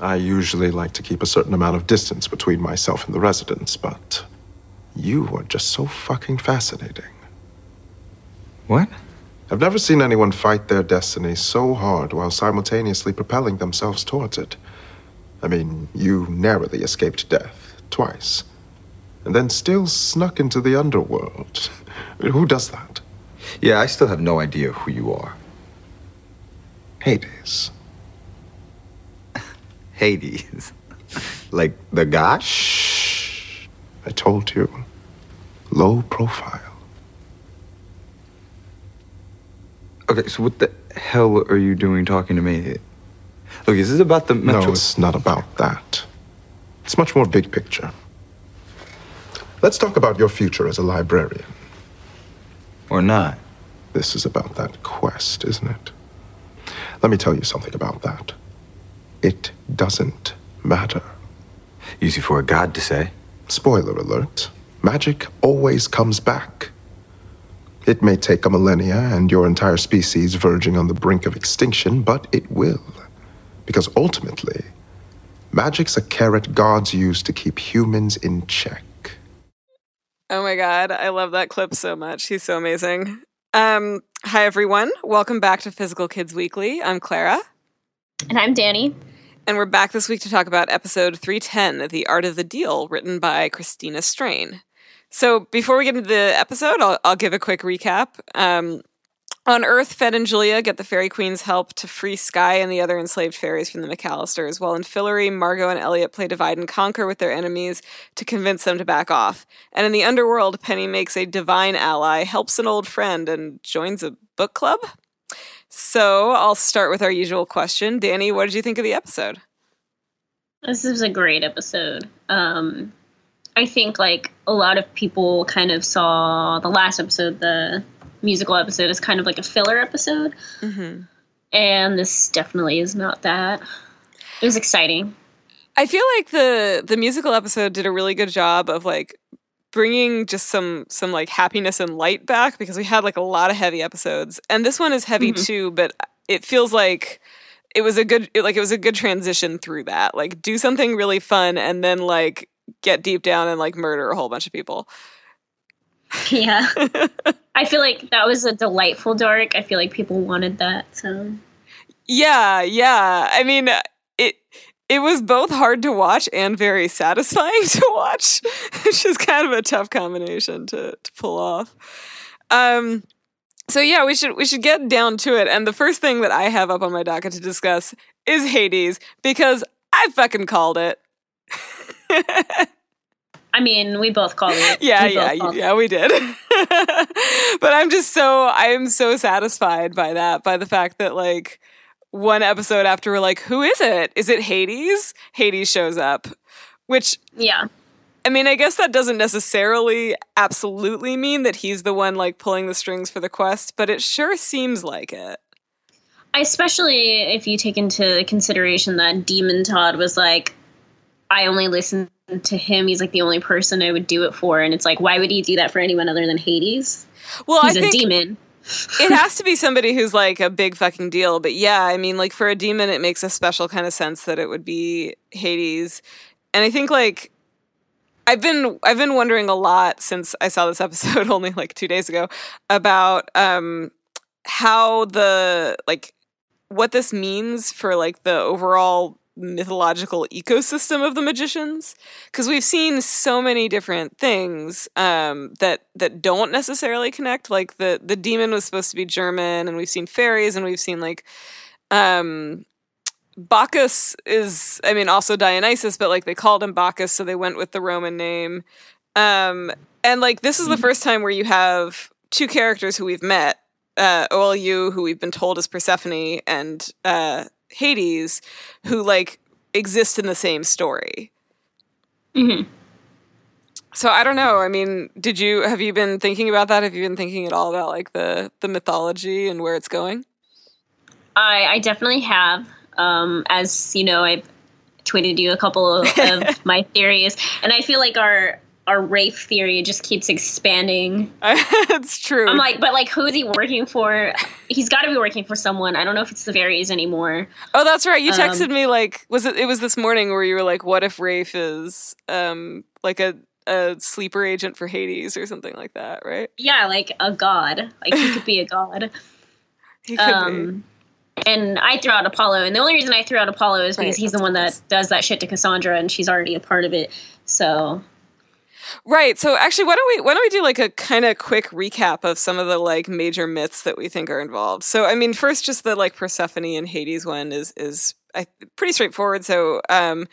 I usually like to keep a certain amount of distance between myself and the residents, but you are just so fucking fascinating. What? I've never seen anyone fight their destiny so hard while simultaneously propelling themselves towards it. I mean, you narrowly escaped death twice, and then still snuck into the underworld. Who does that? Yeah, I still have no idea who you are. Hades. Hades. like the guy? Shh. I told you. Low profile. Okay, so what the hell are you doing talking to me? Look, is this about the Metro? No, it's not about that. It's much more big picture. Let's talk about your future as a librarian. Or not. This is about that quest, isn't it? Let me tell you something about that. It doesn't matter. Easy for a god to say. Spoiler alert magic always comes back. It may take a millennia and your entire species verging on the brink of extinction, but it will. Because ultimately, magic's a carrot gods use to keep humans in check. Oh my god, I love that clip so much. He's so amazing. Um, hi everyone. Welcome back to Physical Kids Weekly. I'm Clara. And I'm Danny. And we're back this week to talk about episode 310, The Art of the Deal, written by Christina Strain. So before we get into the episode, I'll, I'll give a quick recap. Um, on Earth, Fen and Julia get the Fairy Queen's help to free Sky and the other enslaved fairies from the McAllisters, while in Fillory, Margot and Elliot play divide and conquer with their enemies to convince them to back off. And in the underworld, Penny makes a divine ally, helps an old friend, and joins a book club? So I'll start with our usual question. Danny, what did you think of the episode? This is a great episode. Um, I think like a lot of people kind of saw the last episode, the musical episode, as kind of like a filler episode, Mm-hmm. and this definitely is not that. It was exciting. I feel like the the musical episode did a really good job of like bringing just some some like happiness and light back because we had like a lot of heavy episodes and this one is heavy Mhm. too but it feels like it was a good it, like it was a good transition through that like do something really fun and then like get deep down and like murder a whole bunch of people Yeah, I feel like that was a delightful dark. I feel like people wanted that. So yeah yeah i mean it was both hard to watch and very satisfying to watch which is kind of a tough combination to to pull off um so yeah we should we should get down to it and the first thing that i have up on my docket to discuss is hades because i fucking called it I mean, we both called it. yeah We yeah it. yeah we did but i'm just so i am so satisfied by that by the fact that like one episode after we're like who is it is it hades hades shows up which Yeah. i mean i guess that doesn't necessarily absolutely mean that he's the one like pulling the strings for the quest but it sure seems like it especially if you take into consideration that Demon Todd was like, I only listen to him. He's like the only person I would do it for, and it's like, why would he do that for anyone other than Hades? well He's i a think demon. it has to be somebody who's like a big fucking deal. But yeah, I mean, like for a demon, it makes a special kind of sense that it would be Hades. And I think like I've been I've been wondering a lot since I saw this episode only like two days ago about um how the like what this means for like the overall mythological ecosystem of the magicians because we've seen so many different things um, that that don't necessarily connect. Like the the demon was supposed to be German, and we've seen fairies, and we've seen like um, Bacchus is, I mean, also Dionysus, but like they called him Bacchus, so they went with the Roman name. Um, and like this is the first time where you have two characters who we've met, uh, OLU, who we've been told is Persephone, and uh, Hades, who like exist in the same story. hmm So I don't know. I mean, did you have you been thinking about that? Have you been thinking at all about like the the mythology and where it's going? I, I definitely have. Um, as you know, I've tweeted you a couple of, of my theories, and I feel like our our Rafe theory just keeps expanding. it's true. I'm like, but like, who is he working for? He's got to be working for someone. I don't know if it's the fairies anymore. oh, that's right. You texted Um, me like, was it? It was this morning where you were like, "What if Rafe is um like a a sleeper agent for Hades or something like that?" Right? Yeah, like a god. Like he could be a god. He could be. Um, and I threw out Apollo, and the only reason I threw out Apollo is because Right, he's the one that does that shit to Cassandra, and she's already a part of it. So Right. So actually, why don't we why don't we do like a kind of quick recap of some of the like major myths that we think are involved? So I mean, first, just the like Persephone and Hades one is is I, pretty straightforward. So um,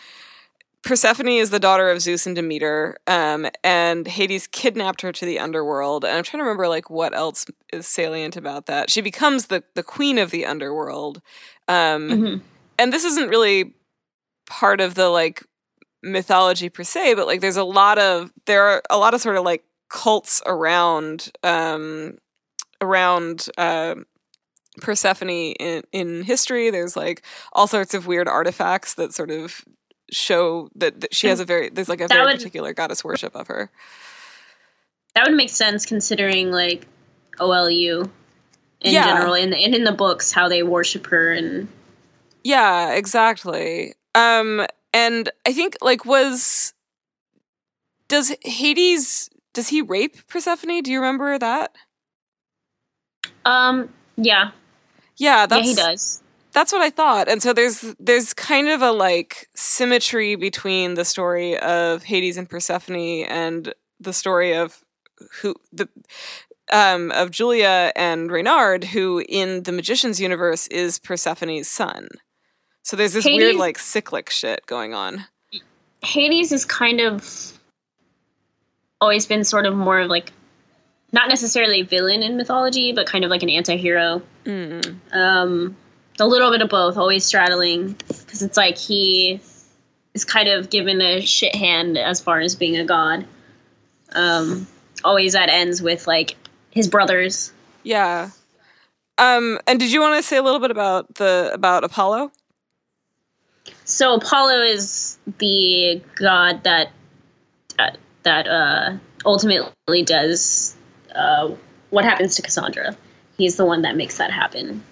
Persephone is the daughter of Zeus and Demeter, um, and Hades kidnapped her to the underworld. And I'm trying to remember like what else is salient about that. She becomes the the queen of the underworld, um, mhm. and this isn't really part of the like mythology per se but like there's a lot of there are a lot of sort of like cults around um around uh Persephone in in history there's like all sorts of weird artifacts that sort of show that, that she has a very there's like a That very would- particular goddess worship of her that would make sense considering like OLU in Yeah. general, and, and in the books how they worship her and Yeah, exactly. Um and I think like was does Hades does he rape Persephone? Do you remember that? um yeah Yeah, yeah he does. that's what I thought. And so there's there's kind of a like symmetry between the story of Hades and Persephone and the story of who the um, of Julia and Reynard, who in the Magician's universe is Persephone's son. So there's this weird like cyclic shit going on. Hades is kind of always been sort of more of like not necessarily a villain in mythology, but kind of like an anti-hero. Mm. Um, a little bit of both, always straddling, because it's like he is kind of given a shit hand as far as being a god. Um, always that ends with like his brothers. Yeah. Um, and did you want to say a little bit about the about Apollo? So Apollo is the god that uh, that uh, ultimately does uh, what happens to Cassandra. He's the one that makes that happen.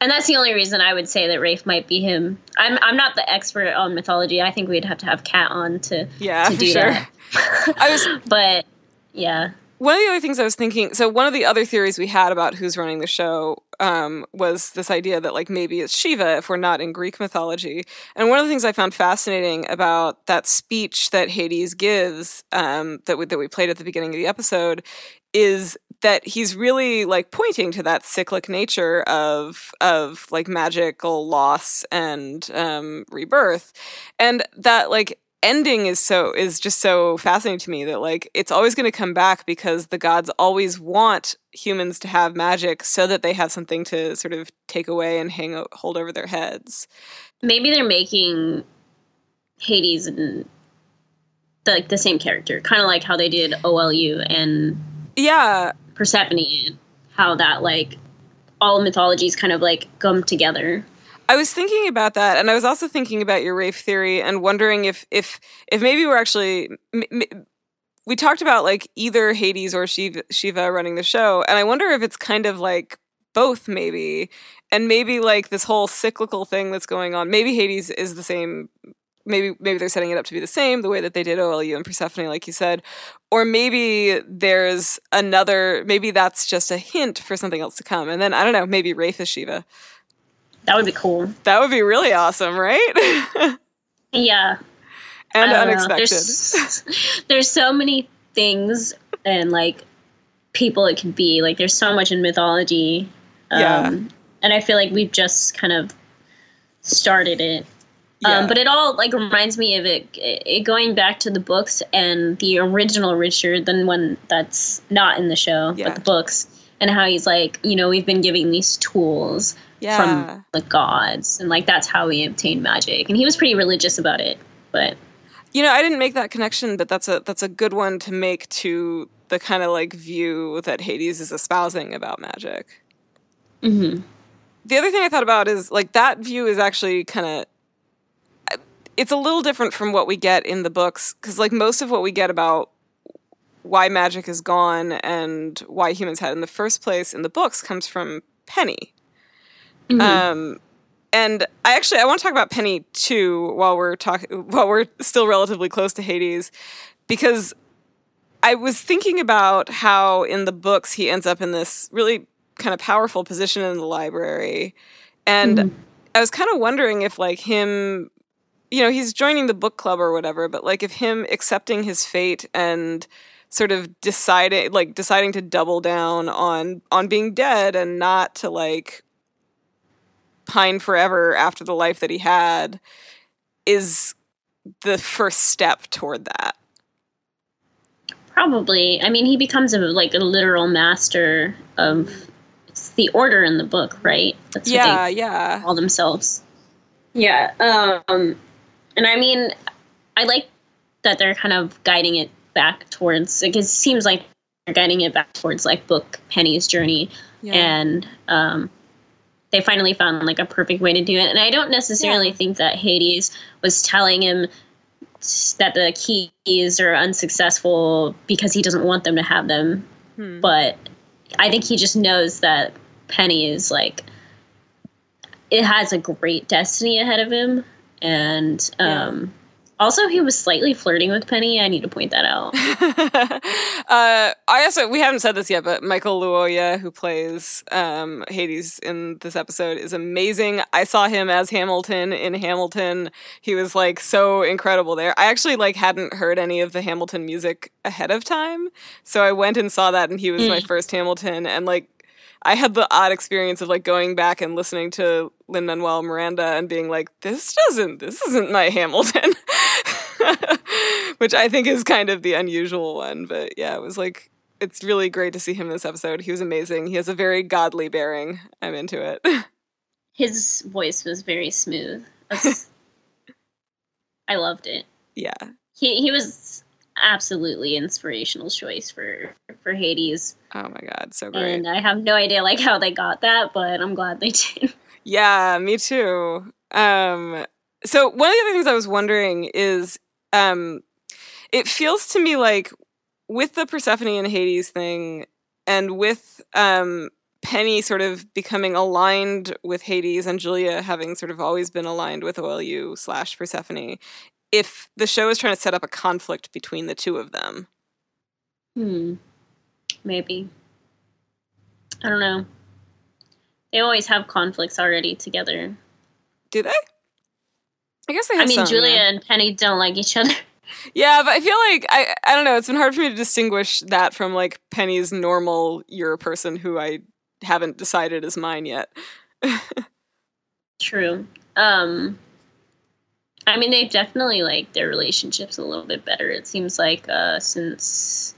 And that's the only reason I would say that Rafe might be him. I'm I'm not the expert on mythology. I think we'd have to have Cat on to Yeah, to for do sure. that. I was But yeah, one of the other things I was thinking. So one of the other theories we had about who's running the show um, was this idea that like maybe it's Shiva if we're not in Greek mythology. And one of the things I found fascinating about that speech that Hades gives um, that we, that we played at the beginning of the episode is that he's really like pointing to that cyclic nature of of like magical loss and um, rebirth, and that like ending is so is just so fascinating to me that like it's always going to come back because the gods always want humans to have magic so that they have something to sort of take away and hang hold over their heads. maybe they're making Hades and the, like the same character, kind of like how they did OLU and Yeah, Persephone and how that like all mythologies kind of like come together. I was thinking about that, and I was also thinking about your Rafe theory, and wondering if if if maybe we're actually we talked about like either Hades or Shiva, Shiva running the show, and I wonder if it's kind of like both, maybe, and maybe like this whole cyclical thing that's going on. Maybe Hades is the same. Maybe maybe they're setting it up to be the same, the way that they did OLU and Persephone, like you said, or maybe there's another. Maybe that's just a hint for something else to come, and then I don't know. Maybe Rafe is Shiva. That would be cool. That would be really awesome, right? Yeah. and I don't know. unexpected. There's, there's so many things and like people it could be. Like there's so much in mythology. Um, Yeah. And I feel like we've just kind of started it. Yeah. Um, but it all like reminds me of it, it going back to the books and the original Richard, than one that's not in the show, Yeah. but the books, and how he's like, you know, we've been giving these tools yeah. from the gods, and like that's how we obtain magic. And he was pretty religious about it, but you know, I didn't make that connection, but that's a that's a good one to make to the kind of like view that Hades is espousing about magic. mhm. The other thing I thought about is like that view is actually kind of it's a little different from what we get in the books because like most of what we get about why magic is gone and why humans had in the first place in the books comes from Penny. Mhm. Um, and I actually I want to talk about Penny too while we're talking while we're still relatively close to Hades, because I was thinking about how in the books he ends up in this really kind of powerful position in the library, and Mhm. I was kind of wondering if like him, you know, he's joining the book club or whatever, but like if him accepting his fate and sort of deciding like deciding to double down on on being dead and not to like pine forever after the life that he had is the first step toward that. Probably. I mean, he becomes a like a literal master of it's the order in the book, right? That's yeah, what yeah. call themselves. Yeah. Um, and I mean, I like that they're kind of guiding it back towards. Like, it seems like they're guiding it back towards like book Penny's journey, yeah. and um, they finally found like a perfect way to do it. And I don't necessarily Yeah. think that Hades was telling him that the keys are unsuccessful because he doesn't want them to have them Hmm. but I think he just knows that Penny is like it has a great destiny ahead of him, and um, also he was slightly flirting with Penny. I need to point that out. uh, I also we haven't said this yet, but Michael Luwoye, who plays um, Hades in this episode, is amazing. I saw him as Hamilton in Hamilton. He was like so incredible there. I actually like hadn't heard any of the Hamilton music ahead of time, so I went and saw that, and he was my first Hamilton, and like. I had the odd experience of like going back and listening to Lin Manuel Miranda and being like, "This doesn't, this isn't my Hamilton," which I think is kind of the unusual one. But yeah, it was like it's really great to see him in this episode. He was amazing. He has a very godly bearing. I'm into it. His voice was very smooth. That's- I loved it. yeah, He he was absolutely inspirational choice for for Hades, oh my god, so great. and I have no idea like how they got that, but I'm glad they did. Yeah, me too. Um, so one of the other things I was wondering is, um, it feels to me like with the Persephone and Hades thing, and with um, Penny sort of becoming aligned with Hades, and Julia having sort of always been aligned with OLU slash Persephone. If the show is trying to set up a conflict between the two of them, Hmm. Maybe. I don't know. They always have conflicts already together. do they? I guess they. I mean, Julia and Penny don't like each other. Yeah, but I feel like I I don't know. It's been hard for me to distinguish that from like Penny's normal you're a person who I haven't decided is mine yet. True. Um I mean, they've definitely like their relationships a little bit better. It seems like uh since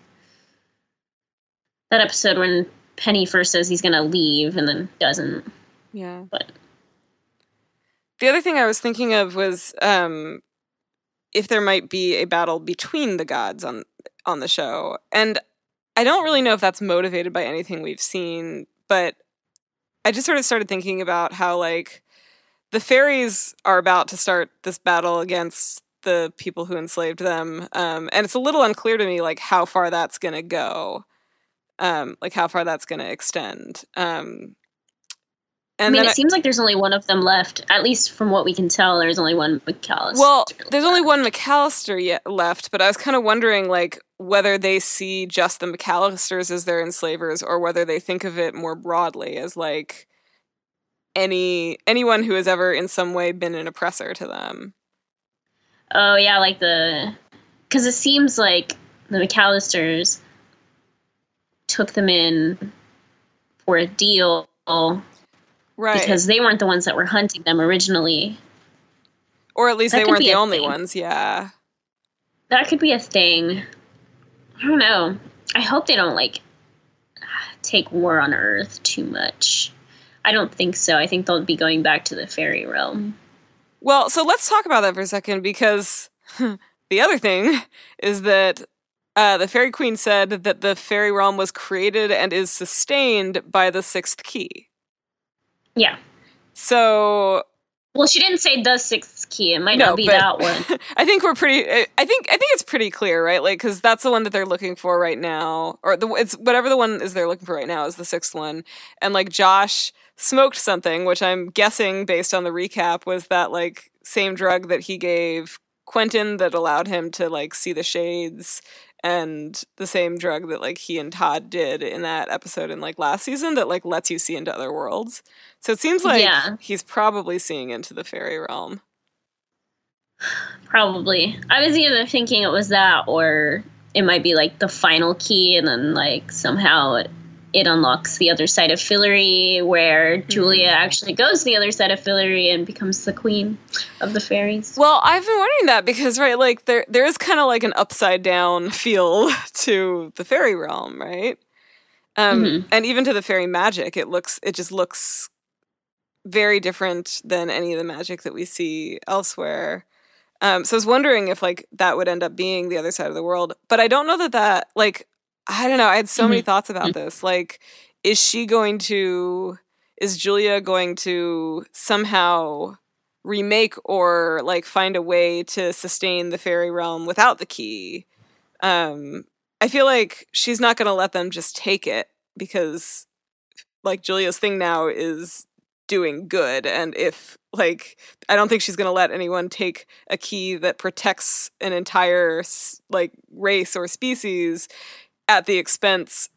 that episode when Penny first says he's gonna leave and then doesn't. Yeah. But The other thing I was thinking of was um if there might be a battle between the gods on on the show. And I don't really know if that's motivated by anything we've seen, but I just sort of started thinking about how like the fairies are about to start this battle against the people who enslaved them. Um, and it's a little unclear to me like how far that's gonna go. Um, like how far that's gonna extend. Um I mean, it seems like there's only one of them left. At least from what we can tell, there's only one McAllister. Well, there's only one McAllister yet left, but I was kind of wondering, like, whether they see just the McAllisters as their enslavers, or whether they think of it more broadly as like any anyone who has ever in some way been an oppressor to them. Oh yeah, like the because it seems like the McAllisters took them in for a deal Right. because they weren't the ones that were hunting them originally. or at least that they weren't the only thing. ones, yeah. That could be a thing. I don't know. I hope they don't like take war on Earth too much. I don't think so. I think they'll be going back to the fairy realm. Well, so let's talk about that for a second because the other thing is that uh, the Fairy Queen said that the fairy realm was created and is sustained by the sixth key. Yeah. So Well, she didn't say the sixth key. It might no, not be that one. I think we're pretty. I think I think it's pretty clear, right? Like, because that's the one that they're looking for right now, or the it's whatever the one is they're looking for right now is the sixth one, and like Josh smoked something, which I'm guessing based on the recap was that like same drug that he gave Quentin that allowed him to like see the shades and the same drug that like he and Todd did in that episode in like last season that like lets you see into other worlds. So it seems like yeah. he's probably seeing into the fairy realm. Probably. I was either thinking it was that or it might be like the final key and then like somehow it it unlocks the other side of Fillory, where mm-hmm. Julia actually goes to the other side of Fillory and becomes the queen of the fairies. Well, I've been wondering that because right, like there there is kind of like an upside down feel to the fairy realm, right? Um, mm-hmm. and even to the fairy magic, it looks it just looks very different than any of the magic that we see elsewhere. Um, so I was wondering if like that would end up being the other side of the world, but I don't know that that like I don't know. I had so mm-hmm. many thoughts about mm-hmm. this. Like, is she going to, is Julia going to somehow remake or like find a way to sustain the fairy realm without the key? Um, I feel like she's not going to let them just take it because like Julia's thing now is doing good and if like i don't think she's going to let anyone take a key that protects an entire like race or species at the expense,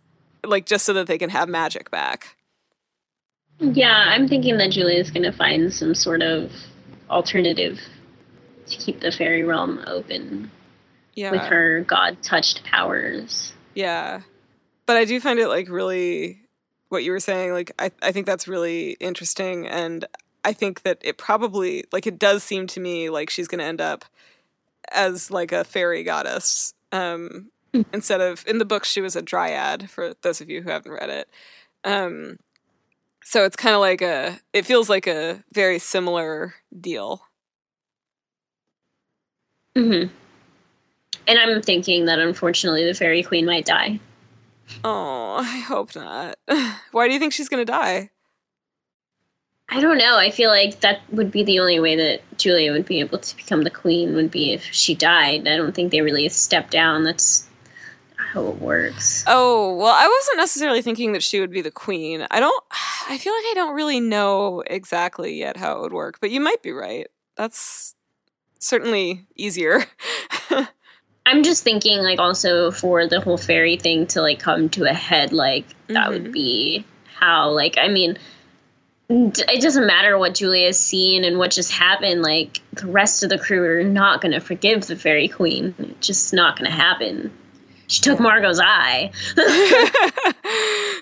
like just so that they can have magic back. Yeah, I'm thinking that Julia's going to find some sort of alternative to keep the fairy realm open. Yeah. With her god touched powers. Yeah. But I do find it like really what you were saying, like I, I think that's really interesting and I think that it probably like it does seem to me like she's gonna end up as like a fairy goddess. Um instead of in the book she was a dryad for those of you who haven't read it um, so it's kind of like a it feels like a very similar deal mm-hmm and i'm thinking that unfortunately the fairy queen might die oh i hope not why do you think she's gonna die I don't know. I feel like that would be the only way that Julia would be able to become the queen would be if she died. I don't think they really step down. That's how it works. Oh, well, I wasn't necessarily thinking that she would be the queen. I don't I feel like I don't really know exactly yet how it would work, but you might be right. That's certainly easier. I'm just thinking like also for the whole fairy thing to like come to a head like that mm-hmm. would be how like I mean it doesn't matter what Julia's seen and what just happened. Like the rest of the crew are not going to forgive the fairy queen. It's just not going to happen. She took Margot's eye.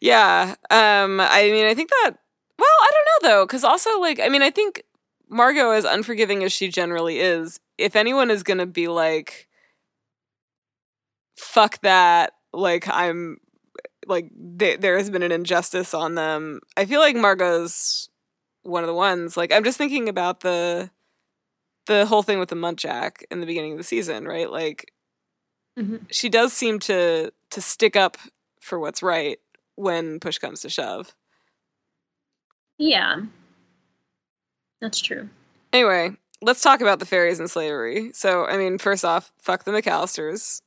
yeah. Um, I mean, I think that, well, I don't know though, because also, like, I mean, I think Margot, as unforgiving as she generally is, if anyone is going to be like, fuck that, like, I'm, like, th- there has been an injustice on them, I feel like Margot's one of the ones. Like, I'm just thinking about the, the whole thing with the Muntjac in the beginning of the season, right? Like, mm-hmm. she does seem to to stick up for what's right when push comes to shove. Yeah. That's true. Anyway, let's talk about the fairies and slavery. So, I mean, first off, fuck the McAllisters.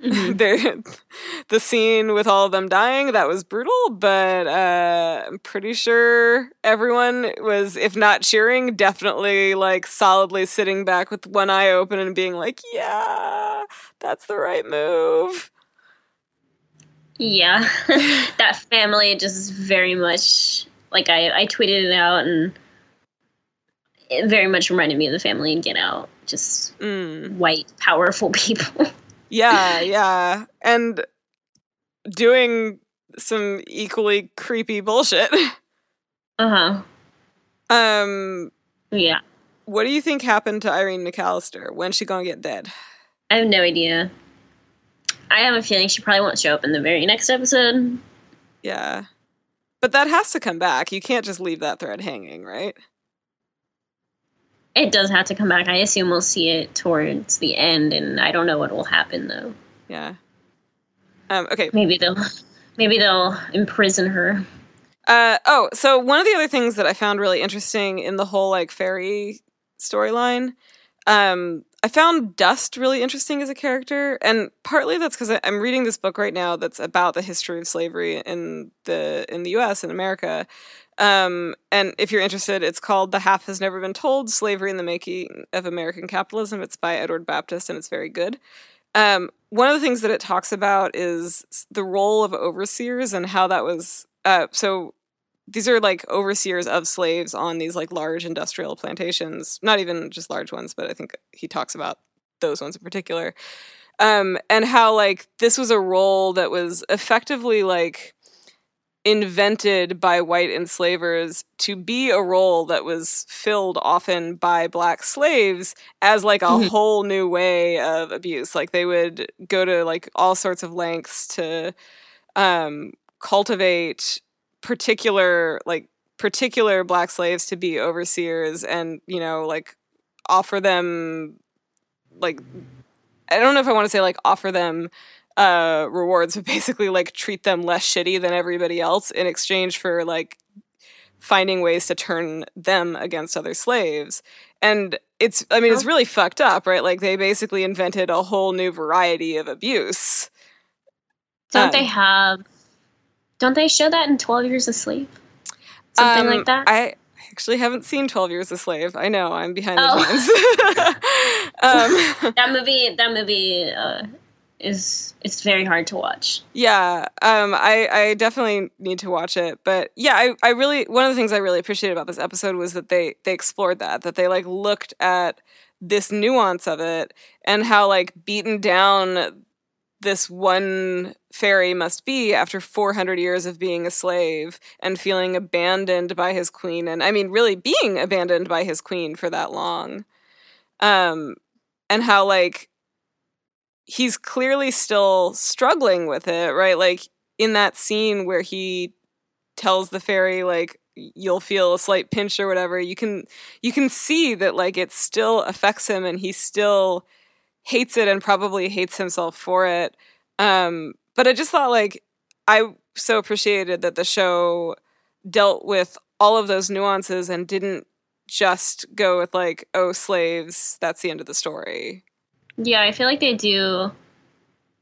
Mm-hmm. the scene with all of them dying that was brutal but uh, i'm pretty sure everyone was if not cheering definitely like solidly sitting back with one eye open and being like yeah that's the right move yeah that family just very much like i i tweeted it out and it very much reminded me of the family in get out just mm. white powerful people yeah, yeah. And doing some equally creepy bullshit. Uh-huh. Um Yeah. What do you think happened to Irene McAllister? When's she gonna get dead? I have no idea. I have a feeling she probably won't show up in the very next episode. Yeah. But that has to come back. You can't just leave that thread hanging, right? It does have to come back. I assume we'll see it towards the end, and I don't know what will happen though. Yeah. Um, okay. Maybe they'll maybe they'll imprison her. Uh, oh, so one of the other things that I found really interesting in the whole like fairy storyline, um, I found Dust really interesting as a character, and partly that's because I'm reading this book right now that's about the history of slavery in the in the U.S. in America. Um, and if you're interested, it's called "The Half Has Never Been Told: Slavery in the Making of American Capitalism." It's by Edward Baptist, and it's very good. Um, one of the things that it talks about is the role of overseers and how that was. Uh, so these are like overseers of slaves on these like large industrial plantations not even just large ones but i think he talks about those ones in particular um, and how like this was a role that was effectively like invented by white enslavers to be a role that was filled often by black slaves as like a mm-hmm. whole new way of abuse like they would go to like all sorts of lengths to um, cultivate particular like particular black slaves to be overseers and you know like offer them like I don't know if I want to say like offer them uh rewards but basically like treat them less shitty than everybody else in exchange for like finding ways to turn them against other slaves and it's I mean it's really fucked up right like they basically invented a whole new variety of abuse don't um, they have don't they show that in Twelve Years a Slave? Something um, like that. I actually haven't seen Twelve Years a Slave. I know I'm behind oh. the times. um, that movie. That movie uh, is it's very hard to watch. Yeah, um, I I definitely need to watch it. But yeah, I I really one of the things I really appreciated about this episode was that they they explored that that they like looked at this nuance of it and how like beaten down this one fairy must be after 400 years of being a slave and feeling abandoned by his queen and i mean really being abandoned by his queen for that long um and how like he's clearly still struggling with it right like in that scene where he tells the fairy like you'll feel a slight pinch or whatever you can you can see that like it still affects him and he still hates it and probably hates himself for it. Um, but I just thought like I so appreciated that the show dealt with all of those nuances and didn't just go with like oh slaves that's the end of the story. Yeah, I feel like they do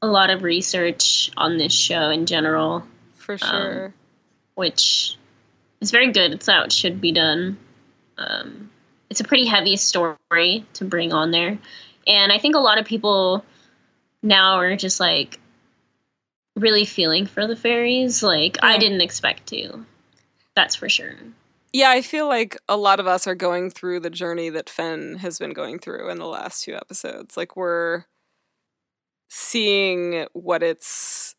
a lot of research on this show in general. For um, sure. Um, which is very good. It's how it should be done. Um, it's a pretty heavy story to bring on there. And I think a lot of people now are just like really feeling for the fairies. Like, yeah. I didn't expect to. That's for sure. Yeah, I feel like a lot of us are going through the journey that Fen has been going through in the last two episodes. Like, we're seeing what it's.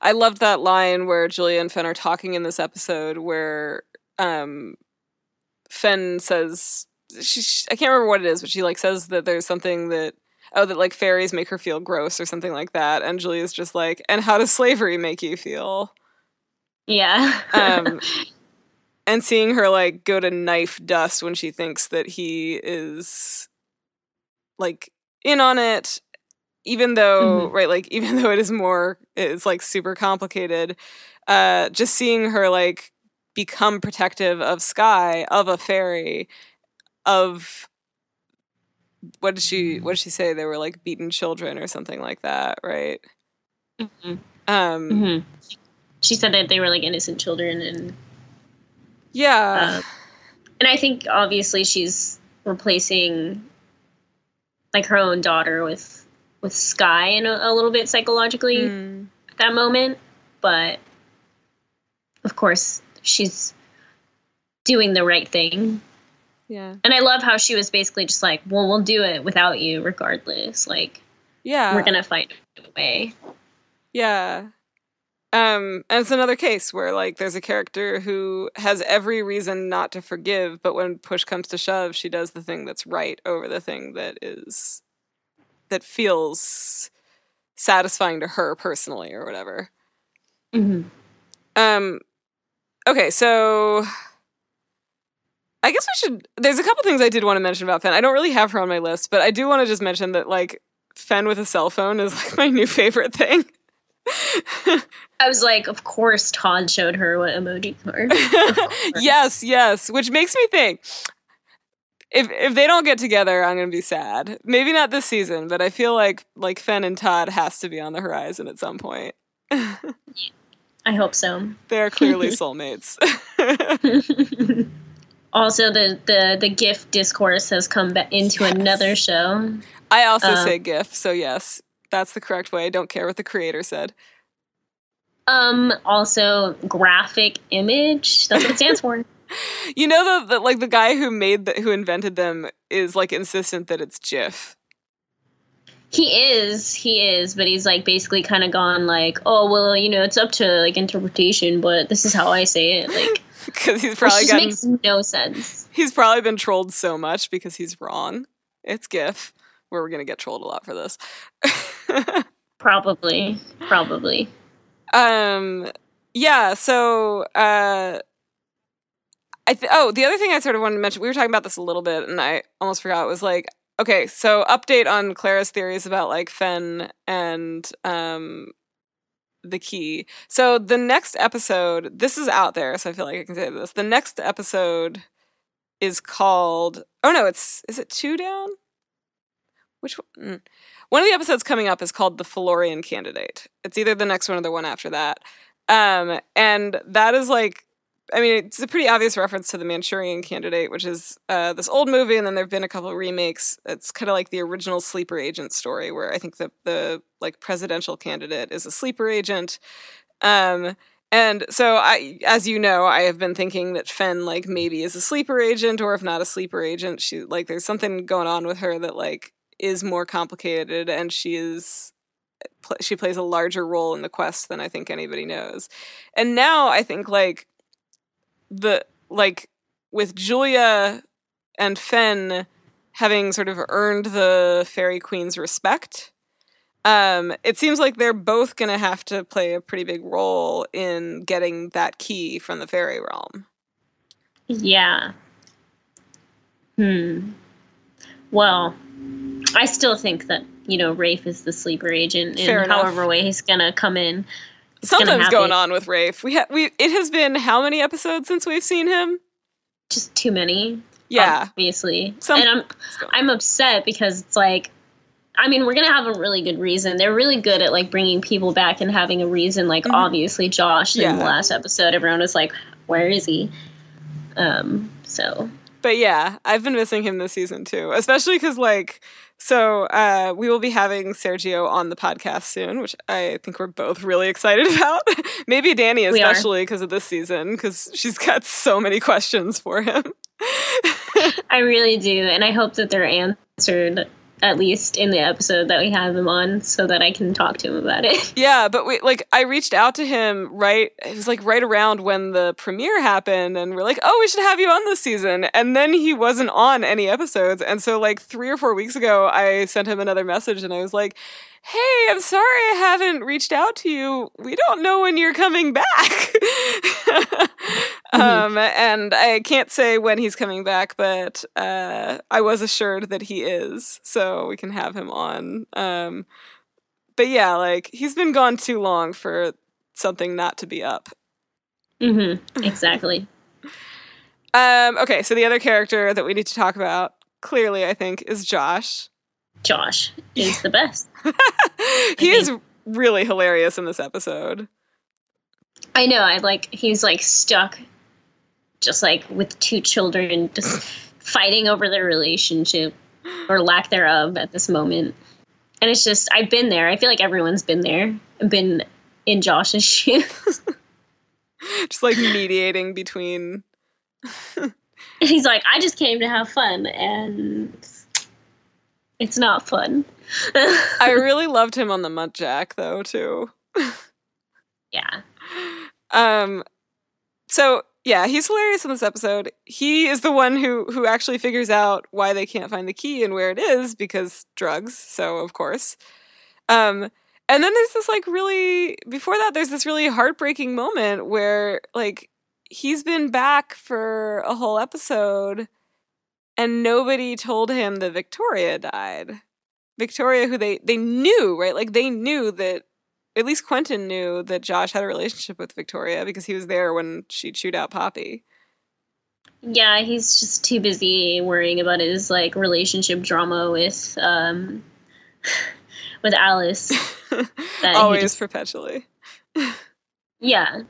I loved that line where Julia and Fen are talking in this episode where um, Fen says she, I can't remember what it is, but she like says that there's something that oh that like fairies make her feel gross or something like that, and Julia's just like, and how does slavery make you feel? Yeah. um, and seeing her like go to knife dust when she thinks that he is like in on it even though mm-hmm. right like even though it is more it's like super complicated uh just seeing her like become protective of sky of a fairy of what did she what did she say they were like beaten children or something like that right mm-hmm. um mm-hmm. she said that they were like innocent children and yeah uh, and i think obviously she's replacing like her own daughter with with sky in a, a little bit psychologically mm. at that moment but of course she's doing the right thing yeah. And I love how she was basically just like, well, we'll do it without you regardless. Like, yeah. We're going to find a way. Yeah. Um, and it's another case where like there's a character who has every reason not to forgive, but when push comes to shove, she does the thing that's right over the thing that is that feels satisfying to her personally or whatever. Mm-hmm. Um okay, so I guess we should. There's a couple things I did want to mention about Fen. I don't really have her on my list, but I do want to just mention that like Fen with a cell phone is like my new favorite thing. I was like, of course Todd showed her what emojis were. yes, yes, which makes me think if if they don't get together, I'm gonna be sad. Maybe not this season, but I feel like like Fen and Todd has to be on the horizon at some point. I hope so. They're clearly soulmates. also, the, the the GIF discourse has come back into yes. another show. I also um, say GIF, so yes, that's the correct way. I don't care what the creator said. Um. Also, graphic image. That's what it stands for. you know the, the like the guy who made the, who invented them is like insistent that it's GIF. He is, he is, but he's like basically kind of gone like, oh well, you know, it's up to like interpretation, but this is how I say it, like because he's probably gotten, makes no sense. He's probably been trolled so much because he's wrong. It's GIF. Where we're gonna get trolled a lot for this. Probably, probably. Um. Yeah. So. Uh. I th- oh, the other thing I sort of wanted to mention, we were talking about this a little bit, and I almost forgot. Was like okay, so update on Clara's theories about like Fen and um the key. So the next episode, this is out there, so I feel like I can say this. The next episode is called Oh no, it's is it two down? Which one? One of the episodes coming up is called The Fillorian Candidate. It's either the next one or the one after that. Um, and that is like I mean, it's a pretty obvious reference to the Manchurian Candidate, which is uh, this old movie, and then there have been a couple remakes. It's kind of like the original sleeper agent story, where I think the the like presidential candidate is a sleeper agent. Um, and so I, as you know, I have been thinking that Fen like maybe is a sleeper agent, or if not a sleeper agent, she like there's something going on with her that like is more complicated, and she is she plays a larger role in the quest than I think anybody knows. And now I think like the like with Julia and Fen having sort of earned the fairy queen's respect um, it seems like they're both going to have to play a pretty big role in getting that key from the fairy realm. Yeah. Hmm. Well, I still think that you know Rafe is the sleeper agent, in however way he's gonna come in. Something's going on with Rafe. We have we. It has been how many episodes since we've seen him? Just too many. Yeah, obviously. Some, and I'm I'm upset because it's like, I mean, we're gonna have a really good reason. They're really good at like bringing people back and having a reason. Like mm-hmm. obviously, Josh yeah. in the last episode, everyone was like, "Where is he?" Um. So. But yeah, I've been missing him this season too, especially because like so uh, we will be having Sergio on the podcast soon, which I think we're both really excited about. Maybe Danny especially because of this season, because she's got so many questions for him. I really do, and I hope that they're answered at least in the episode that we have him on so that I can talk to him about it. Yeah, but we like I reached out to him right it was like right around when the premiere happened and we're like, "Oh, we should have you on this season." And then he wasn't on any episodes. And so like 3 or 4 weeks ago, I sent him another message and I was like, hey, I'm sorry I haven't reached out to you. We don't know when you're coming back. mm-hmm. um, and I can't say when he's coming back, but uh, I was assured that he is, so we can have him on. Um, but yeah, like he's been gone too long for something not to be up. Mm-hmm. Exactly. um, okay, so the other character that we need to talk about, clearly, I think, is Josh. Josh is the best. he is really hilarious in this episode. I know. I like he's like stuck, just like with two children, just fighting over their relationship or lack thereof at this moment. And it's just I've been there. I feel like everyone's been there. I've been in Josh's shoes. just like mediating between. he's like, I just came to have fun, and it's not fun. I really loved him on the Muntjac though too. yeah. Um so yeah, he's hilarious in this episode. He is the one who who actually figures out why they can't find the key and where it is because drugs, so of course. Um and then there's this like really before that there's this really heartbreaking moment where like he's been back for a whole episode and nobody told him that Victoria died. Victoria, who they they knew, right? Like they knew that at least Quentin knew that Josh had a relationship with Victoria because he was there when she chewed out Poppy. Yeah, he's just too busy worrying about his like relationship drama with um with Alice. Always just, perpetually. yeah.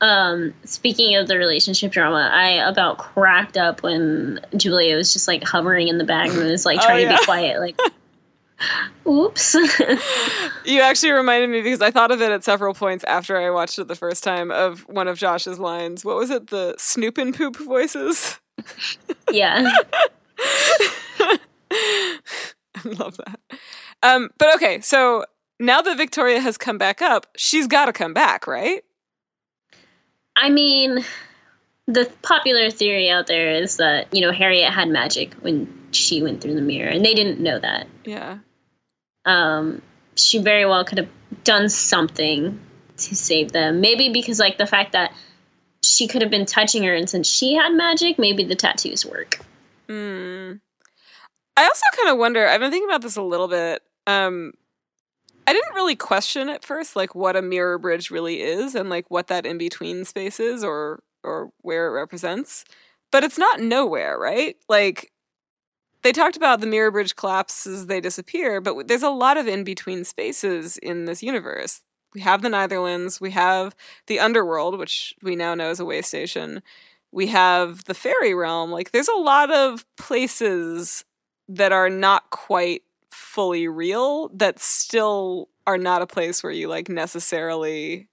Um speaking of the relationship drama, I about cracked up when Julia was just like hovering in the bag and was like oh, trying oh, yeah. to be quiet like Oops. you actually reminded me because I thought of it at several points after I watched it the first time of one of Josh's lines. What was it? The snoop and poop voices? Yeah. I love that. Um, but okay, so now that Victoria has come back up, she's got to come back, right? I mean, the popular theory out there is that, you know, Harriet had magic when she went through the mirror, and they didn't know that. Yeah. Um, she very well could have done something to save them. Maybe because, like, the fact that she could have been touching her, and since she had magic, maybe the tattoos work. Hmm. I also kind of wonder. I've been thinking about this a little bit. Um, I didn't really question at first, like what a mirror bridge really is, and like what that in between space is, or or where it represents. But it's not nowhere, right? Like they talked about the mirror bridge collapses, they disappear, but there's a lot of in between spaces in this universe. We have the Neitherlands, we have the underworld, which we now know is a way station. We have the fairy realm. Like there's a lot of places that are not quite fully real that still are not a place where you like necessarily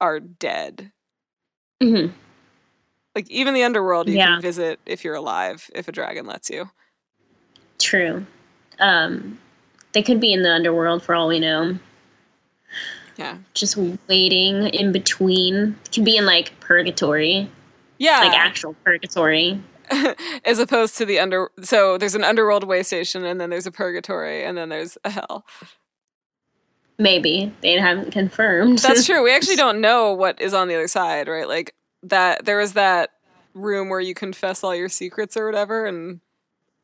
are dead. Mm-hmm. Like even the underworld, you yeah. can visit if you're alive, if a dragon lets you. True. Um, they could be in the underworld for all we know. Yeah. Just waiting in between. Could be in like purgatory. Yeah. Like actual purgatory. As opposed to the under. So there's an underworld way station, and then there's a purgatory, and then there's a hell. Maybe they haven't confirmed. That's true. We actually don't know what is on the other side, right? Like that there was that room where you confess all your secrets or whatever and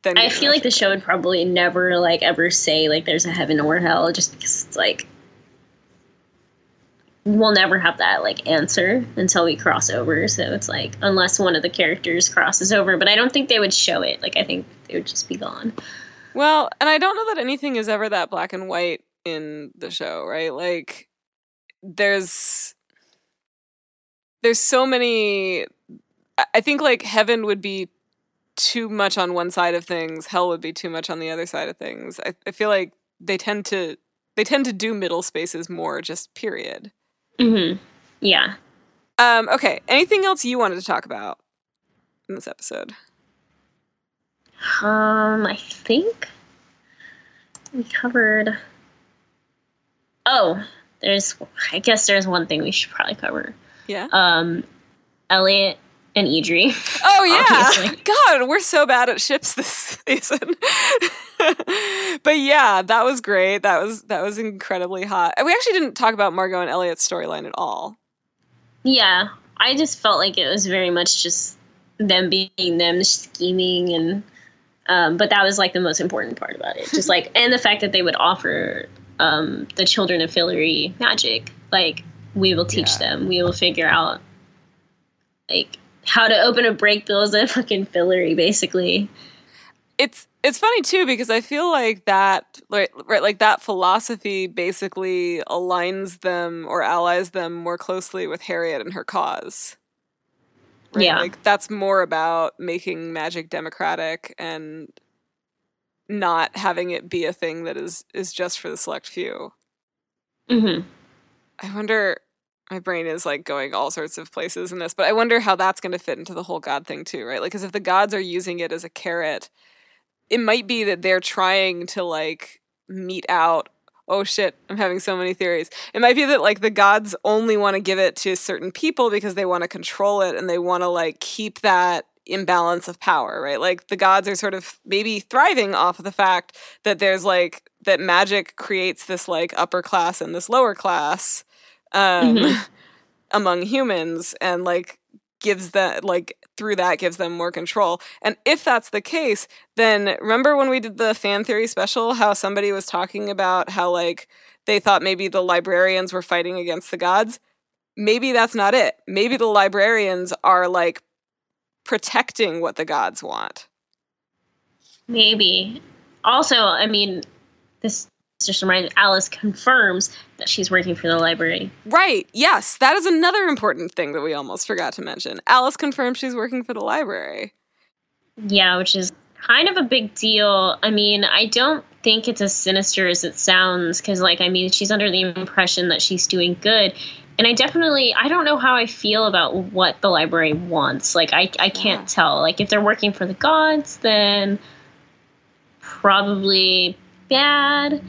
then I feel like the show would probably never like ever say like there's a heaven or hell just because it's like we'll never have that like answer until we cross over so it's like unless one of the characters crosses over but I don't think they would show it like I think they would just be gone. Well, and I don't know that anything is ever that black and white in the show, right? Like there's there's so many I think like heaven would be too much on one side of things, hell would be too much on the other side of things. I, I feel like they tend to they tend to do middle spaces more, just period. Mm-hmm. Yeah. Um, okay. Anything else you wanted to talk about in this episode? Um, I think we covered. Oh, there's. I guess there's one thing we should probably cover. Yeah. Um, Eliot and Idri. Oh yeah. God, we're so bad at ships this season. but yeah, that was great. That was that was incredibly hot. We actually didn't talk about Margot and Eliot's storyline at all. Yeah. I just felt like it was very much just them being them scheming and um, but that was like the most important part about it. Just like and the fact that they would offer um, the children of Fillory magic. Like we will teach yeah. them. We will figure out like how to open a Brakebill is a fucking Fillory, basically. It's it's funny too because I feel like that right, right like that philosophy basically aligns them or allies them more closely with Harriet and her cause. Right? Yeah, like that's more about making magic democratic and not having it be a thing that is is just for the select few. Mm-hmm. I wonder my brain is like going all sorts of places in this, but I wonder how that's going to fit into the whole God thing too, right? Like, because if the gods are using it as a carrot, it might be that they're trying to like mete out. Oh shit, I'm having so many theories. It might be that like the gods only want to give it to certain people because they want to control it and they want to like keep that imbalance of power, right? Like the gods are sort of maybe thriving off of the fact that there's like that magic creates this like upper class and this lower class um, mm-hmm. among humans and like gives that like through that gives them more control. And if that's the case, then remember when we did the fan theory special how somebody was talking about how like they thought maybe the librarians were fighting against the gods. Maybe that's not it. Maybe the librarians are like protecting what the gods want. Maybe. Also, I mean, this just reminds Alice confirms that she's working for the library. Right. Yes, that is another important thing that we almost forgot to mention. Alice confirms she's working for the library. Yeah, which is kind of a big deal. I mean, I don't think it's as sinister as it sounds because, like, I mean, she's under the impression that she's doing good. And I definitely, I don't know how I feel about what the library wants. Like, I, I can't yeah. tell. Like, if they're working for the gods, then probably bad.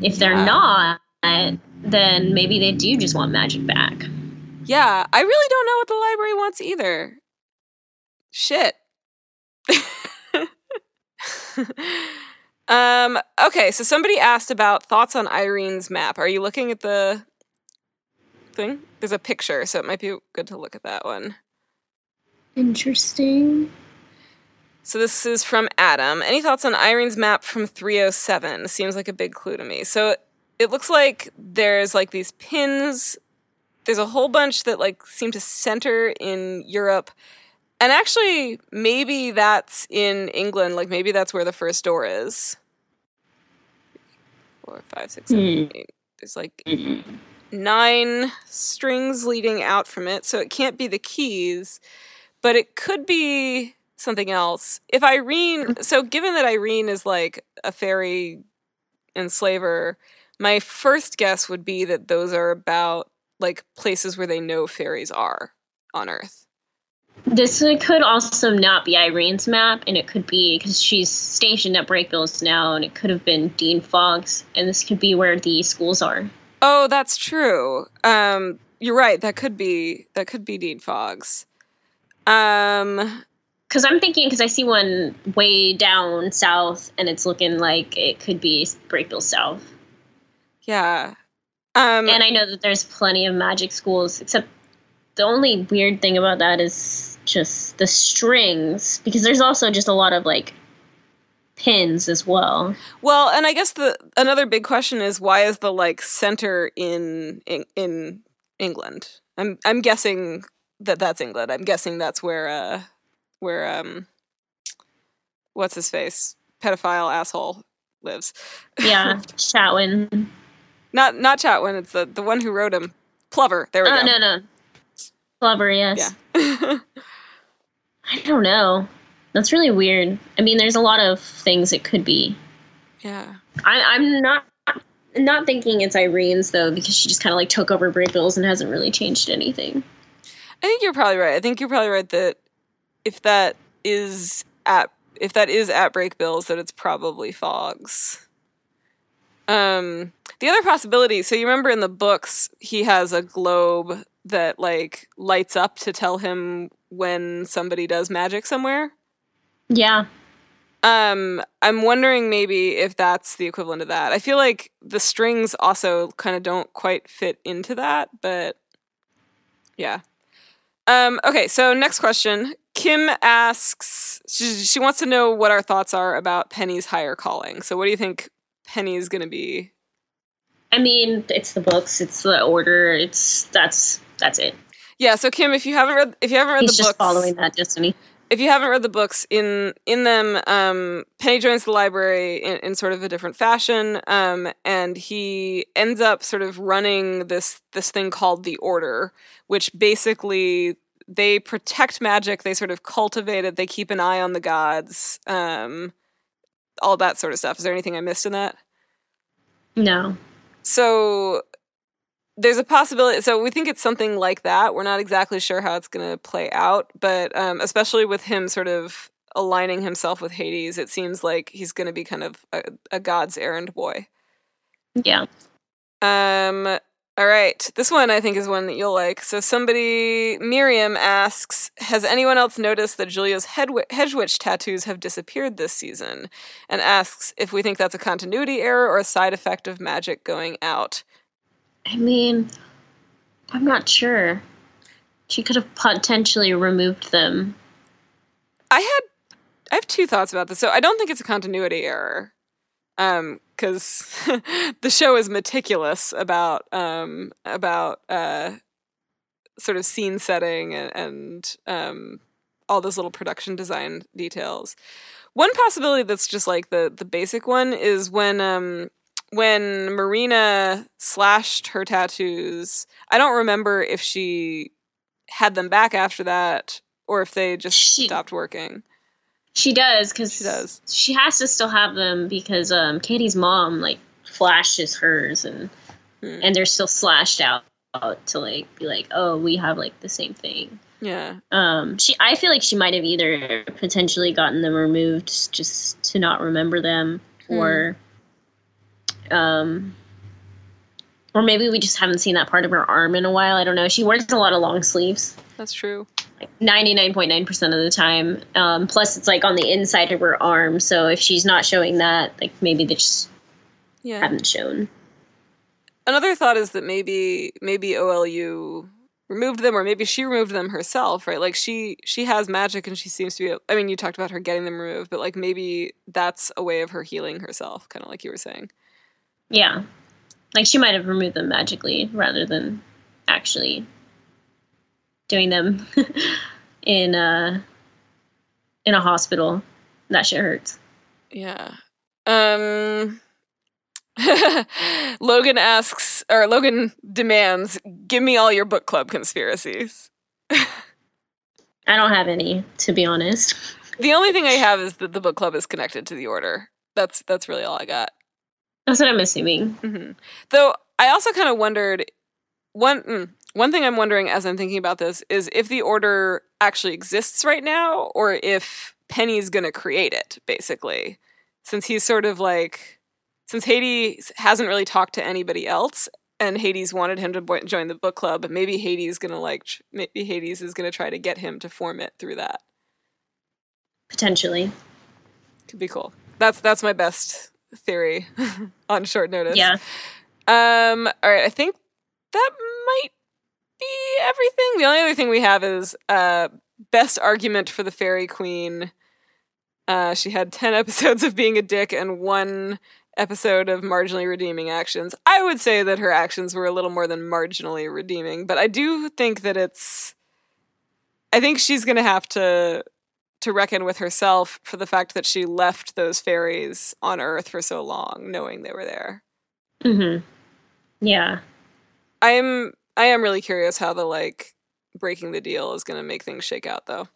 If they're yeah. not, then maybe they do just want magic back. Yeah, I really don't know what the library wants either. Shit. um, okay, so somebody asked about thoughts on Irene's map. Are you looking at the thing? There's a picture, so it might be good to look at that one. Interesting. So this is from Adam. Any thoughts on Irene's map from 307? Seems like a big clue to me. So it looks like there's like these pins. There's a whole bunch that like seem to center in Europe. And actually, maybe that's in England. Like maybe that's where the first door is. Four, five, six, seven, mm. eight. There's like mm-hmm. nine strings leading out from it. So it can't be the keys, but it could be something else. If Irene, so given that Irene is like a fairy enslaver, my first guess would be that those are about like places where they know fairies are on Earth. This could also not be Irene's map, and it could be because she's stationed at Brakebills now, and it could have been Dean Fogg's, and this could be where the schools are. Oh, that's true. Um, you're right. That could be that could be Dean Fogg's. Um, because I'm thinking because I see one way down south, and it's looking like it could be Brakebill South. Yeah, um, and I know that there's plenty of magic schools, except the only weird thing about that is just the strings, because there's also just a lot of like pins as well. Well, and I guess the another big question is why is the like center in in, in England? I'm I'm guessing that that's England. I'm guessing that's where uh where um what's his face pedophile asshole lives. Yeah, Chatwin. Not not Chatwin. It's the the one who wrote him. Plover. There we oh, go. no, no. Plover. Yes. Yeah. I don't know. That's really weird. I mean, there's a lot of things it could be. Yeah. I, I'm not not thinking it's Irene's though, because she just kind of like took over Brakebills and hasn't really changed anything. I think you're probably right. I think you're probably right that if that is at if that is at Brakebills, that it's probably Fogg's. Um, the other possibility. So you remember in the books, he has a globe that like lights up to tell him when somebody does magic somewhere. Yeah. Um, I'm wondering maybe if that's the equivalent of that. I feel like the strings also kind of don't quite fit into that, but yeah. Um, okay, so next question. Kim asks, she, she wants to know what our thoughts are about Penny's higher calling. So, what do you think Penny's going to be? I mean, it's the books, it's the order, it's that's that's it. Yeah. So, Kim, if you haven't read, if you haven't read He's the books, following that destiny. If you haven't read the books, in in them, um, Penny joins the library in, in sort of a different fashion, um, and he ends up sort of running this this thing called the Order, which basically they protect magic. They sort of cultivate it. They keep an eye on the gods. Um, all that sort of stuff. Is there anything I missed in that? No. So there's a possibility. So we think it's something like that. We're not exactly sure how it's going to play out, but um, especially with him sort of aligning himself with Hades, it seems like he's going to be kind of a, a god's errand boy. Yeah. Um, all right. This one I think is one that you'll like. So somebody, Miriam asks, has anyone else noticed that Julia's hedge witch tattoos have disappeared this season? And asks if we think that's a continuity error or a side effect of magic going out. I mean, I'm not sure. She could have potentially removed them. I had, I have two thoughts about this. So I don't think it's a continuity error. Um, because the show is meticulous about um, about uh, sort of scene setting and, and um, all those little production design details. One possibility that's just like the the basic one is when um, when Marina slashed her tattoos. I don't remember if she had them back after that or if they just She- stopped working. She does because She does. She has to still have them because um, Kady's mom like flashes hers and Hmm. and they're still slashed out, to like be like, oh, we have like the same thing. Yeah. Um, she, I feel like she might have either potentially gotten them removed just to not remember them, Hmm. or, um, or maybe we just haven't seen that part of her arm in a while. I don't know. She wears a lot of long sleeves, That's true. Like ninety nine point nine percent of the time. Um, plus, it's like on the inside of her arm. So if she's not showing that, like maybe they just Yeah. haven't shown. Another thought is that maybe maybe OLU removed them or maybe she removed them herself, right? Like she she has magic and she seems to be I mean you talked about her getting them removed, but like maybe that's a way of her healing herself, kind of like you were saying. Yeah, like she might have removed them magically rather than actually doing them in a in a hospital. That shit hurts. Yeah. Um Logan asks or Logan demands, "Give me all your book club conspiracies." I don't have any, to be honest. The only thing I have is that the book club is connected to the order. That's that's really all I got. That's what I'm assuming. hmm Though I also kind of wondered one mm, one thing I'm wondering as I'm thinking about this is if the order actually exists right now, or if Penny's going to create it, basically, since he's sort of like since Hades hasn't really talked to anybody else. And Hades wanted him to bo- join the book club. Maybe Hades gonna like. tr- Maybe Hades is gonna try to get him to form it through that. Potentially. Could be cool. That's that's my best theory on short notice. Yeah. Um. All right. I think that might be everything. The only other thing we have is uh best argument for the fairy queen. Uh, she had ten episodes of being a dick and one episode of marginally redeeming actions. I would say that her actions were a little more than marginally redeeming, but I do think that it's. I think she's gonna have to to reckon with herself for the fact that she left those fairies on Earth for so long, knowing they were there. Mm-hmm. Yeah. I am I am really curious how the like breaking the deal is going to make things shake out though.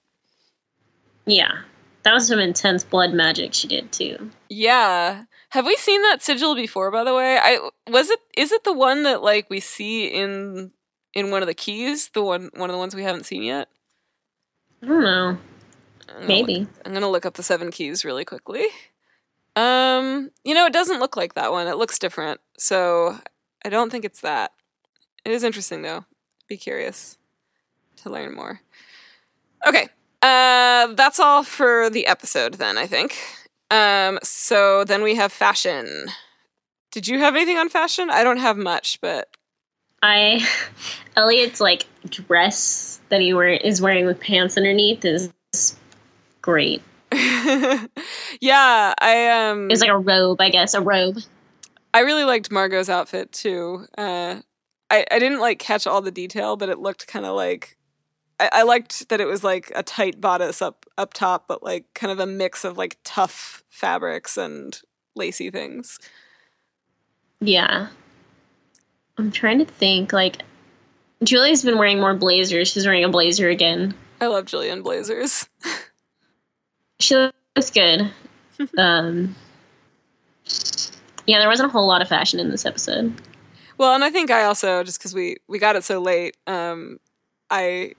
Yeah. That was some intense blood magic she did too. Yeah. Have we seen that sigil before by the way? I was it is it the one that like we see in in one of the keys, the one one of the ones we haven't seen yet? I don't know. I'm Maybe. look- I'm going to look up the seven keys really quickly. Um, you know, it doesn't look like that one. It looks different. So, I don't think it's that. It is interesting though. Be curious to learn more. Okay. Uh that's all for the episode then, I think. Um so then we have fashion. Did you have anything on fashion? I don't have much, but I Eliot's like dress that he wear is wearing with pants underneath is great. yeah, I um It's like a robe, I guess, a robe. I really liked Margot's outfit too. Uh, I I didn't like catch all the detail, but it looked kind of like I, I liked that it was like a tight bodice up up top, but like kind of a mix of like tough fabrics and lacy things. Yeah. I'm trying to think like Julie's been wearing more blazers. She's wearing a blazer again. I love Julian blazers. She looks good. um Yeah, there wasn't a whole lot of fashion in this episode. Well, and I think I also just because we we got it so late, um, I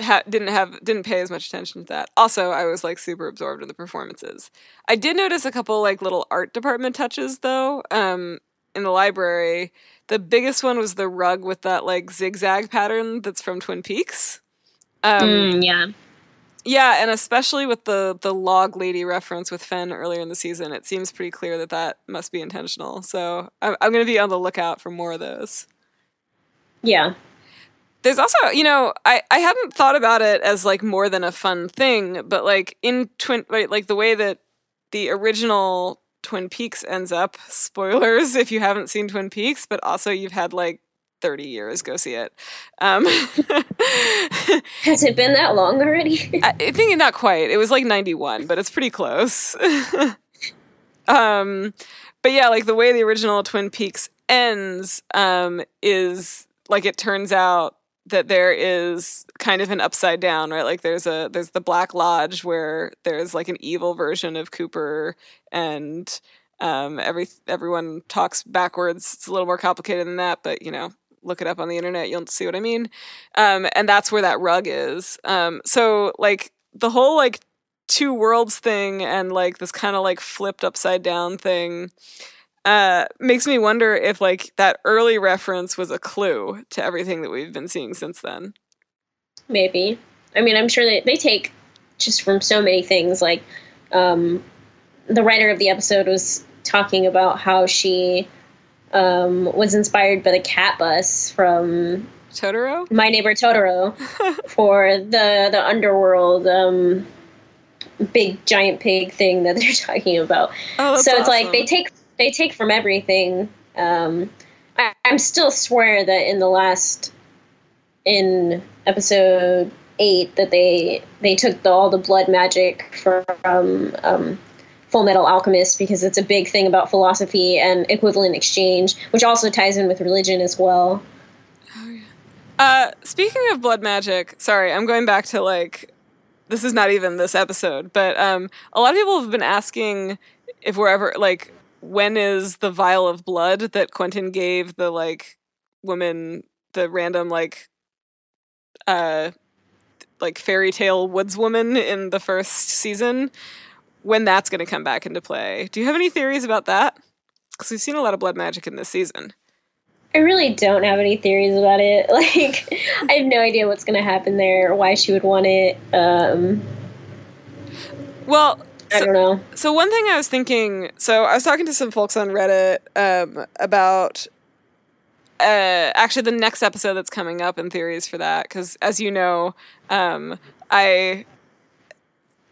ha- didn't have didn't pay as much attention to that. Also, I was like super absorbed in the performances. I did notice a couple like little art department touches though. Um, in the library, the biggest one was the rug with that like zigzag pattern that's from Twin Peaks. Um, Mm, yeah. Yeah, and especially with the the log lady reference with Fen earlier in the season, it seems pretty clear that that must be intentional. So I'm, I'm going to be on the lookout for more of those. Yeah. There's also, you know, I I hadn't thought about it as like more than a fun thing, but like in twin, right, like the way that the original Twin Peaks ends up. Spoilers if you haven't seen Twin Peaks, but also you've had like 30 years. Go see it. Um, Has it been that long already? I I think not quite. It was like 91, but it's pretty close. um, but yeah, like the way the original Twin Peaks ends um, is like it turns out that there is kind of an upside down, right? Like there's a there's the Black Lodge where there's like an evil version of Cooper and um, every everyone talks backwards. It's a little more complicated than that, but you know, look it up on the internet, you'll see what I mean. Um, and that's where that rug is. Um, so like the whole like two worlds thing and like this kind of like flipped upside down thing uh makes me wonder if like that early reference was a clue to everything that we've been seeing since then. Maybe. I mean, I'm sure they, they take just from so many things. Like, um, the writer of the episode was talking about how she um, was inspired by the cat bus from Totoro? My Neighbor Totoro for the the underworld um, big giant pig thing that they're talking about. Oh, so it's like they take they take from everything. Um, I, I'm still swear that in the last in episode eight that they they took the, all the blood magic from um, Fullmetal Alchemist because it's a big thing about philosophy and equivalent exchange, which also ties in with religion as well. Oh Uh, speaking of blood magic, sorry, I'm going back to like this is not even this episode, but um, a lot of people have been asking if we're ever like when is the vial of blood that Quentin gave the like woman the random like uh like fairy tale woods woman in the first season when that's going to come back into play. Do you have any theories about that? Because we've seen a lot of blood magic in this season. I really don't have any theories about it. Like, I have no idea what's going to happen there, or why she would want it. Um, Well, I so- don't know. So one thing I was thinking, so I was talking to some folks on Reddit um, about uh, actually the next episode that's coming up and theories for that because as you know, um, I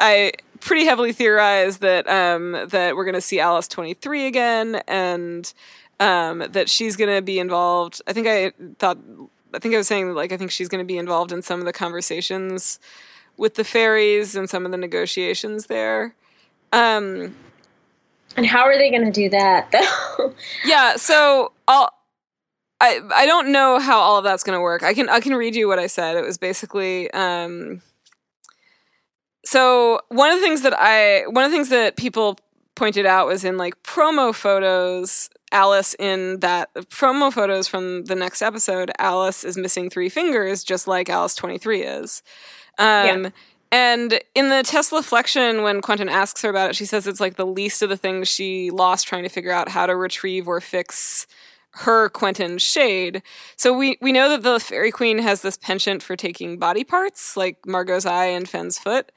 I pretty heavily theorize that um, that we're going to see Alice twenty three again and um, that she's going to be involved. I think I thought I think I was saying like I think she's going to be involved in some of the conversations with the fairies and some of the negotiations there. Um, And how are they going to do that, though? yeah, so I'll I I don't know how all of that's going to work. I can I can read you what I said. It was basically um so one of the things that I one of the things that people pointed out was in like promo photos Alice in that promo photos from the next episode Alice is missing three fingers just like Alice 23 is. Um Yeah. and in the Tesla flexion, when Quentin asks her about it, she says it's like the least of the things she lost trying to figure out how to retrieve or fix her Quentin shade. So we we know that the Fairy Queen has this penchant for taking body parts, like Margot's eye and Fen's foot.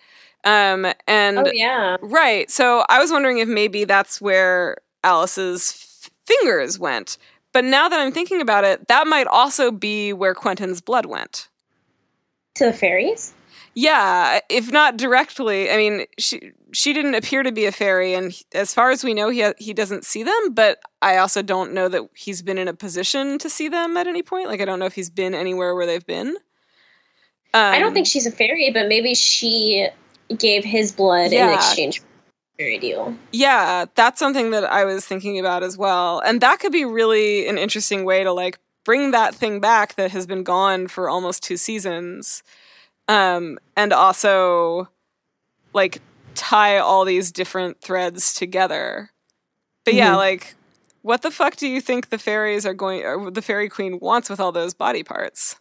Um, and oh, yeah. right, so I was wondering if maybe that's where Alice's f- fingers went. But now that I'm thinking about it, that might also be where Quentin's blood went. To the fairies? Yeah, if not directly. I mean, she she didn't appear to be a fairy, and as far as we know, he ha- he doesn't see them. But I also don't know that he's been in a position to see them at any point. Like, I don't know if he's been anywhere where they've been. Um, I don't think she's a fairy, but maybe she gave his blood in exchange for a fairy deal. Yeah, that's something that I was thinking about as well, and that could be really an interesting way to like bring that thing back that has been gone for almost two seasons, um, and also like tie all these different threads together. But yeah, Mhm. like, what the fuck do you think the fairies are going, or the fairy queen wants with all those body parts?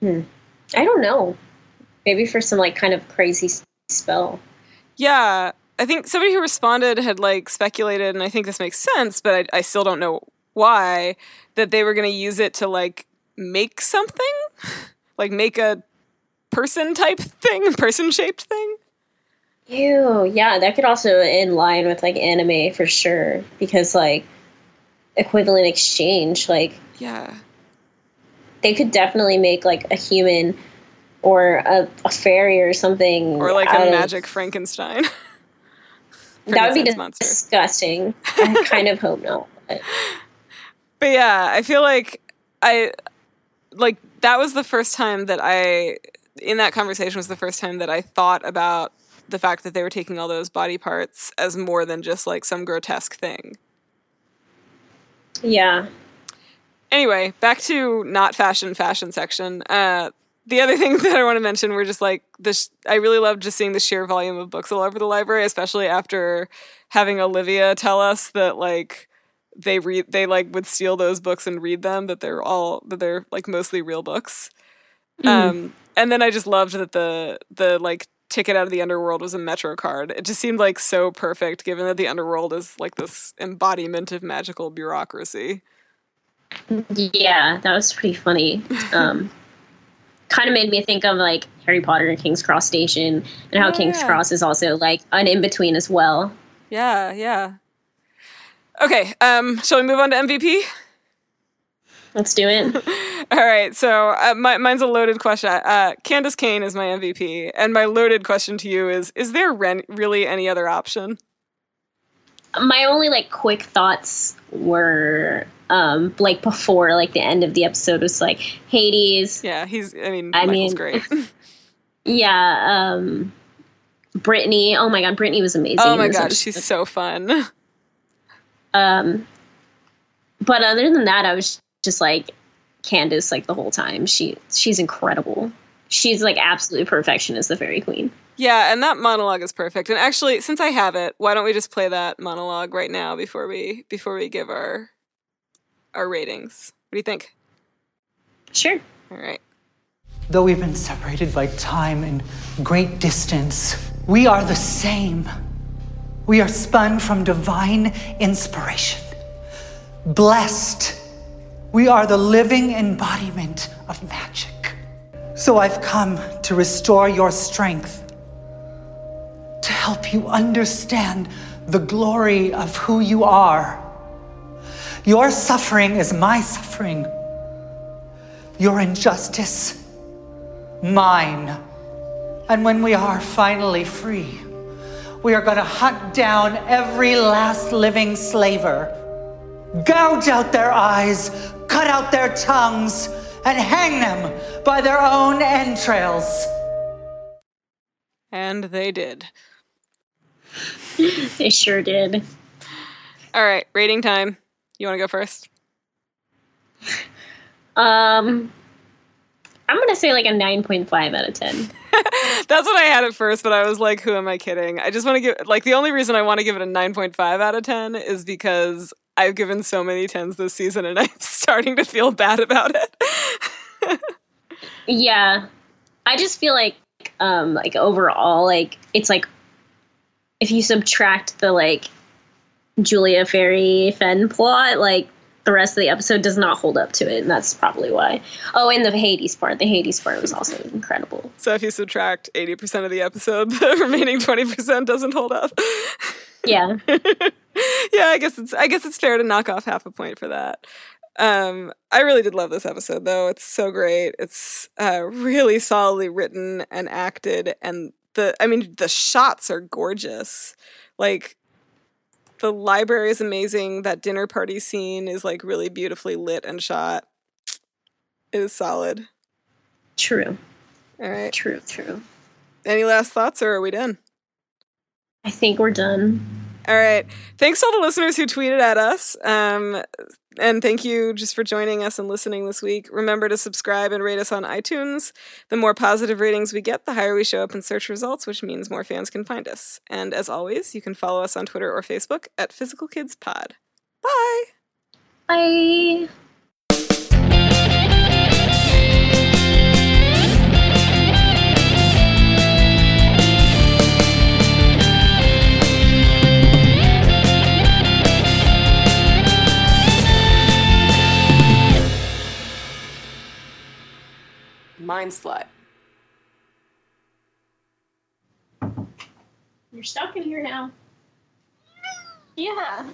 Hmm. I don't know. Maybe for some like kind of crazy spell. Yeah, I think somebody who responded had like speculated, and I think this makes sense, but I, I still don't know why that they were going to use it to like make something, like make a person type thing, person shaped thing. Ew, yeah, that could also in line with like anime for sure because like equivalent exchange, like Yeah, they could definitely make like a human or a, a fairy or something or like a of- magic Frankenstein. that would be monster. disgusting. I kind of hope not. But But yeah, I feel like I like that was the first time that I in that conversation was the first time that I thought about the fact that they were taking all those body parts as more than just like some grotesque thing. yeah, Anyway, back to not fashion fashion section. Uh the other thing that I want to mention were just like this. I really loved just seeing the sheer volume of books all over the library, especially after having Olivia tell us that like they read they like would steal those books and read them that they're all that they're like mostly real books um and then i just loved that the the like ticket out of the underworld was a metro card it just seemed like so perfect given that the underworld is like this embodiment of magical bureaucracy yeah, that was pretty funny. Um, kind of made me think of like Harry Potter and King's Cross Station, and how Oh, King's yeah. Cross is also like an in between as well. yeah yeah okay um shall we move on to mvp Let's do it. All right, so uh, my, mine's a loaded question. Uh, Candis Cayne is my MVP, and my loaded question to you is: Is there ren- really any other option? My only like quick thoughts were um, like before like the end of the episode was like Hades. Yeah, he's. I mean, I Michael's mean- great. Yeah, um, Brittany. Oh my god, Brittany was amazing. oh my god, she's so fun. Um, but other than that, I was just like Candis like the whole time. She she's incredible. She's like absolute perfection as the fairy queen. Yeah, and that monologue is perfect. And actually, since I have it, why don't we just play that monologue right now before we before we give our our ratings? What do you think? Sure. All right. Though we've been separated by time and great distance, we are the same. We are spun from divine inspiration. Blessed. We are the living embodiment of magic. So I've come to restore your strength, to help you understand the glory of who you are. Your suffering is my suffering. Your injustice mine. And when we are finally free, we are going to hunt down every last living slaver, gouge out their eyes, cut out their tongues, and hang them by their own entrails. And they did. They sure did. All right, rating time. You want to go first? Um, I'm gonna say like a nine point five out of ten. That's what I had at first, but I was like, who am I kidding? I just want to give, like, the only reason I want to give it a 9.5 out of 10 is because I've given so many 10s this season and I'm starting to feel bad about it. Yeah, I just feel like um like overall like it's like if you subtract the like Julia Fairy Fen plot like the rest of the episode does not hold up to it and that's probably why. Oh, and the Hades part. The Hades part was also incredible. so if you subtract 80% of the episode, the remaining 20% doesn't hold up. Yeah. yeah, I guess it's I guess it's fair to knock off half a point for that. Um, I really did love this episode though. It's so great. It's uh, really solidly written and acted, and the I mean the shots are gorgeous. Like the library is amazing. That dinner party scene is like really beautifully lit and shot. It is solid. True. All right. True, true. Any last thoughts, or are we done? I think we're done. All right. Thanks to all the listeners who tweeted at us. Um, and thank you just for joining us and listening this week. Remember to subscribe and rate us on iTunes. The more positive ratings we get, the higher we show up in search results, which means more fans can find us. And as always, you can follow us on Twitter or Facebook at Physical Kids Pod. Bye. Bye. Mind slut. You're stuck in here now. Yeah.